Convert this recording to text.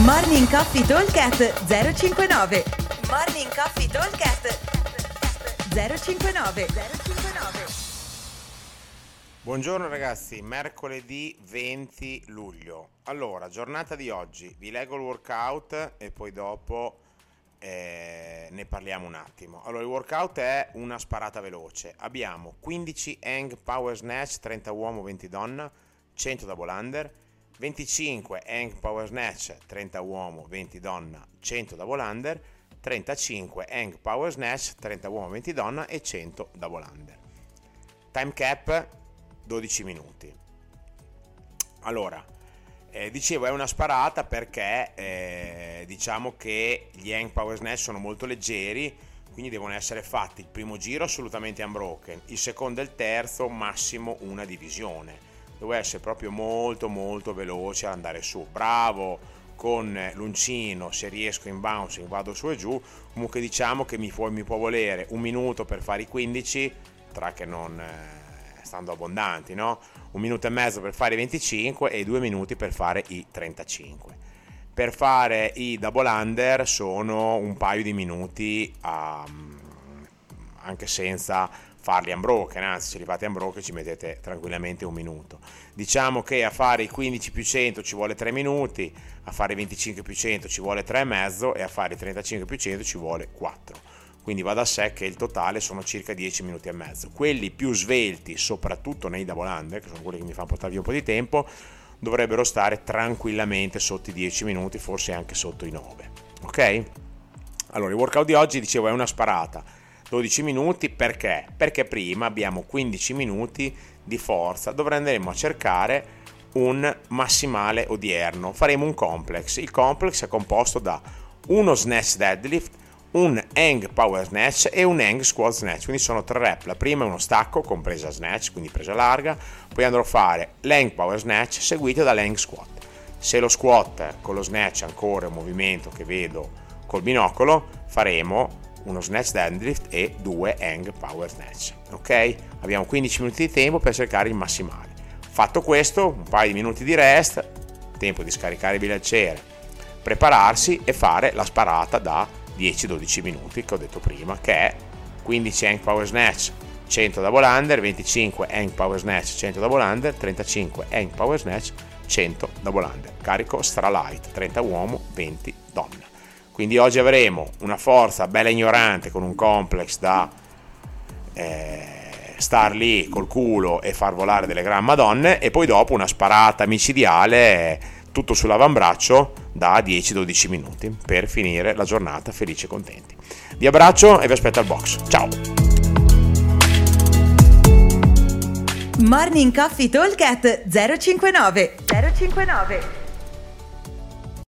Morning Coffee Talkcast 059 Morning Coffee Talkcast 059 059 Buongiorno ragazzi, mercoledì 20 luglio. Allora, giornata di oggi, vi leggo il workout e poi dopo eh, ne parliamo un attimo. Allora, il workout è una sparata veloce. Abbiamo 15 hang power snatch, 30 uomo, 20 donna, 100 double under, 25 hang power snatch, 30 uomo, 20 donna, 100 double under, 35 hang power snatch, 30 uomo, 20 donna e 100 double under. Time cap 12 minuti. Allora, eh, dicevo è una sparata perché eh, diciamo che gli hang power snatch sono molto leggeri, quindi devono essere fatti il primo giro assolutamente unbroken, il secondo e il terzo massimo una divisione devo essere proprio molto molto veloce ad andare su. Bravo con l'uncino se riesco in bouncing vado su e giù. Comunque diciamo che mi può, mi può volere un minuto per fare i 15 tra che non eh, stando abbondanti no? un minuto e mezzo per fare i 25 e due minuti per fare i 35 per fare i double under sono un paio di minuti um, anche senza farli unbroken, anzi se li fate unbroken ci mettete tranquillamente un minuto. Diciamo che a fare i 15 più 100 ci vuole 3 minuti, a fare i 25 più 100 ci vuole 3,5 e a fare i 35 più 100 ci vuole 4. Quindi va da sé che il totale sono circa 10 minuti e mezzo. Quelli più svelti, soprattutto nei double under, che sono quelli che mi fanno portare via un po' di tempo, dovrebbero stare tranquillamente sotto i 10 minuti, forse anche sotto i 9. Ok? Allora, il workout di oggi, dicevo, è una sparata 12 minuti perché? Perché prima abbiamo 15 minuti di forza dove andremo a cercare un massimale odierno. Faremo un complex. Il complex è composto da uno snatch deadlift, un hang power snatch e un hang squat snatch. Quindi sono tre rep. La prima è uno stacco con presa snatch, quindi presa larga. Poi andrò a fare l'hang power snatch seguito dall'hang squat. Se lo squat con lo snatch ancora è un movimento che vedo col binocolo, faremo uno snatch deadlift e due hang power snatch. Ok? Abbiamo 15 minuti di tempo per cercare il massimale. Fatto questo, un paio di minuti di rest, tempo di scaricare il bilanciere, prepararsi e fare la sparata da 10-12 minuti che ho detto prima, che è 15 hang power snatch, 100 double under, 25 hang power snatch, 100 double under, 35 hang power snatch, 100 double under. Carico stra light, 30 uomo, 20 donna. Quindi oggi avremo una forza bella ignorante con un complex da eh, star lì col culo e far volare delle gran madonne e poi dopo una sparata micidiale tutto sull'avambraccio da 10-12 minuti per finire la giornata felici e contenti. Vi abbraccio e vi aspetto al box. Ciao! Morning Coffee Talk 059 059